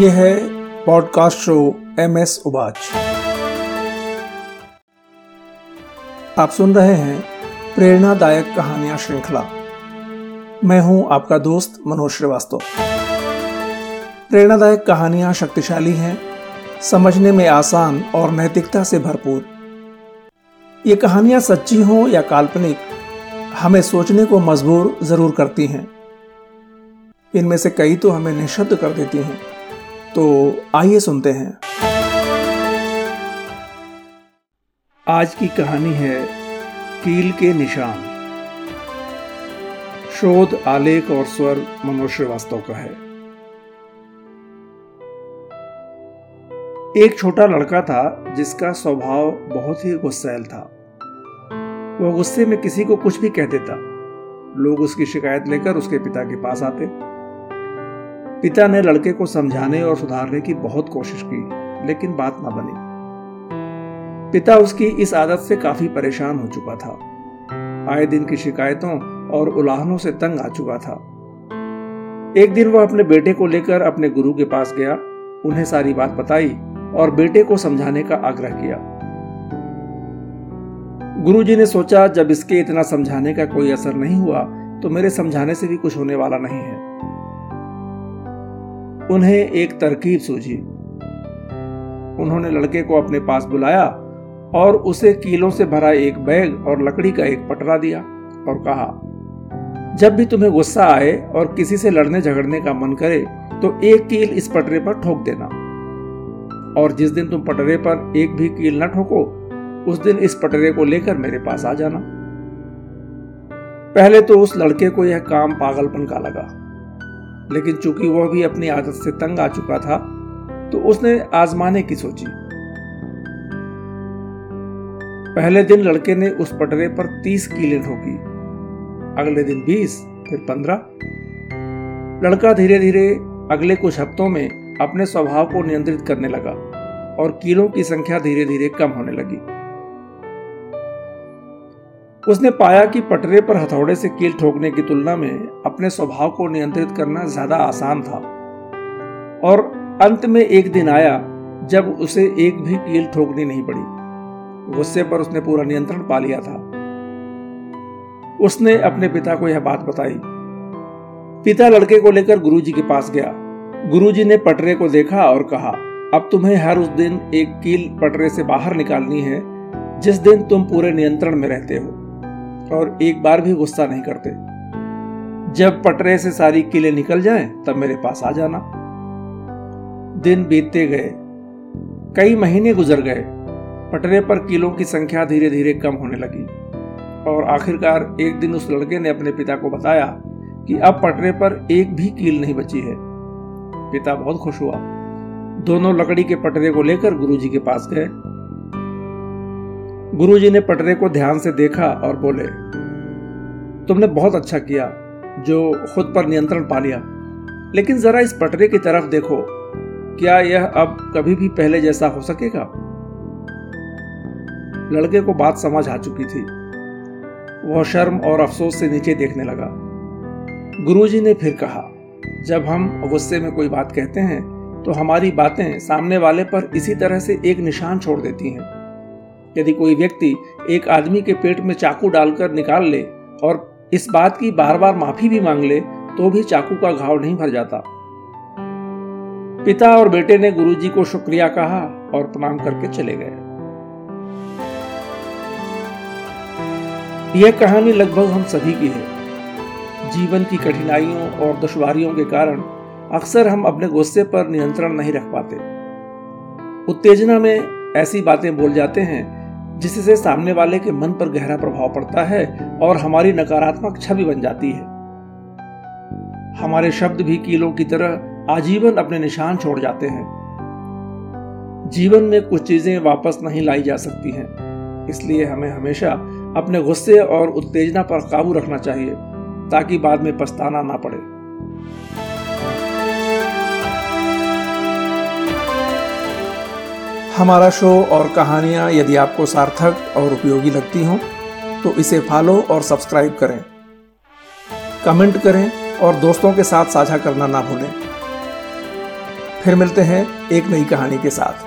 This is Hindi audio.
ये है पॉडकास्ट शो एम एस उबाच। आप सुन रहे हैं प्रेरणादायक कहानियाँ श्रृंखला। मैं हूँ आपका दोस्त मनोज श्रीवास्तव। प्रेरणादायक कहानियाँ शक्तिशाली हैं, समझने में आसान और नैतिकता से भरपूर। ये कहानियाँ सच्ची हों या काल्पनिक, हमें सोचने को मजबूर ज़रूर करती हैं। इनमें से कई तो हमें निशब्द कर देती हैं। तो आइए सुनते हैं। आज की कहानी है कील के निशान। शोध, आलेख और स्वर मनोज श्रीवास्तव का है। एक छोटा लड़का था जिसका स्वभाव बहुत ही गुस्सैल था। वह गुस्से में किसी को कुछ भी कह देता। लोग उसकी शिकायत लेकर उसके पिता के पास आते। पिता ने लड़के को समझाने और सुधारने की बहुत कोशिश की, लेकिन बात ना बनी। पिता उसकी इस आदत से काफ़ी परेशान हो चुका था। आए दिन की शिकायतों और उलाहनों से तंग आ चुका था। एक दिन वह अपने बेटे को लेकर अपने गुरु के पास गया, उन्हें सारी बात बताई और बेटे को समझाने का आग्रह किया। गुरुजी ने सोचा, जब इसके इतना समझाने का कोई असर नहीं हुआ तो मेरे समझाने से भी कुछ होने वाला नहीं है। उन्हें एक तरकीब सूझी। उन्होंने लड़के को अपने पास बुलाया और उसे कीलों से भरा एक बैग और लकड़ी का एक पटरा दिया और कहा, जब भी तुम्हें गुस्सा आए और किसी से लड़ने झगड़ने का मन करे तो एक कील इस पटरे पर ठोक देना। और जिस दिन तुम पटरे पर एक भी कील न ठोको, उस दिन इस पटरे को लेकर मेरे पास आ जाना। पहले तो उस लड़के को यह काम पागलपन का लगा। लेकिन चूँकि वह भी अपनी आदत से तंग आ चुका था तो उसने आजमाने की सोची। पहले दिन लड़के ने उस पटरे पर तीस कीलें ठोकी, अगले दिन बीस, फिर पंद्रह। लड़का धीरे धीरे अगले कुछ हफ्तों में अपने स्वभाव को नियंत्रित करने लगा और कीलों की संख्या धीरे धीरे कम होने लगी। उसने पाया कि पटरे पर हथौड़े से कील ठोकने की तुलना में अपने स्वभाव को नियंत्रित करना ज़्यादा आसान था। और अंत में एक दिन आया जब उसे एक भी कील ठोकनी नहीं पड़ी। गुस्से पर उसने पूरा नियंत्रण पा लिया था। उसने अपने पिता को यह बात बताई। पिता लड़के को लेकर गुरुजी के पास गया। गुरुजी ने पटरे को देखा और कहा, अब तुम्हें हर उस दिन एक कील पटरे से बाहर निकालनी है, जिस दिन तुम पूरे नियंत्रण में रहते हो। और एक बार भी गुस्सा नहीं करते। जब पटरे से सारी किले निकल जाएँ, तब मेरे पास आ जाना। दिन बीतते गए, कई महीने गुजर गए, पटरे पर किलों की संख्या धीरे धीरे कम होने लगी। और आखिरकार एक दिन उस लड़के ने अपने पिता को बताया कि अब पटरे पर एक भी कील नहीं बची है। पिता बहुत खुश हुआ। दोनों लकड़ी के पटरे को लेकर गुरुजी के पास गए। गुरुजी ने पटरे को ध्यान से देखा और बोले, तुमने बहुत अच्छा किया, जो खुद पर नियंत्रण पा लिया। लेकिन जरा इस पटरे की तरफ़ देखो, क्या यह अब कभी भी पहले जैसा हो सकेगा? लड़के को बात समझ आ चुकी थी। वह शर्म और अफसोस से नीचे देखने लगा। गुरुजी ने फिर कहा, जब हम गुस्से में कोई बात कहते हैं तो हमारी बातें सामने वाले पर इसी तरह से एक निशान छोड़ देती हैं। यदि कोई व्यक्ति एक आदमी के पेट में चाकू डालकर निकाल ले और इस बात की बार बार माफ़ी भी मांग ले तो भी चाकू का घाव नहीं भर जाता। पिता और बेटे ने गुरुजी को शुक्रिया कहा और प्रणाम करके चले गए। यह कहानी लगभग हम सभी की है। जीवन की कठिनाइयों और दुश्वारियों के कारण अक्सर हम अपने गुस्से पर नियंत्रण नहीं रख पाते। उत्तेजना में ऐसी बातें बोल जाते हैं जिससे सामने वाले के मन पर गहरा प्रभाव पड़ता है और हमारी नकारात्मक छवि बन जाती है। हमारे शब्द भी कीलों की तरह आजीवन अपने निशान छोड़ जाते हैं। जीवन में कुछ चीज़ें वापस नहीं लाई जा सकती हैं, इसलिए हमें हमेशा अपने गुस्से और उत्तेजना पर काबू रखना चाहिए, ताकि बाद में पछताना ना पड़े। हमारा शो और कहानियाँ यदि आपको सार्थक और उपयोगी लगती हों तो इसे फॉलो और सब्सक्राइब करें। कमेंट करें और दोस्तों के साथ साझा करना ना भूलें। फिर मिलते हैं एक नई कहानी के साथ।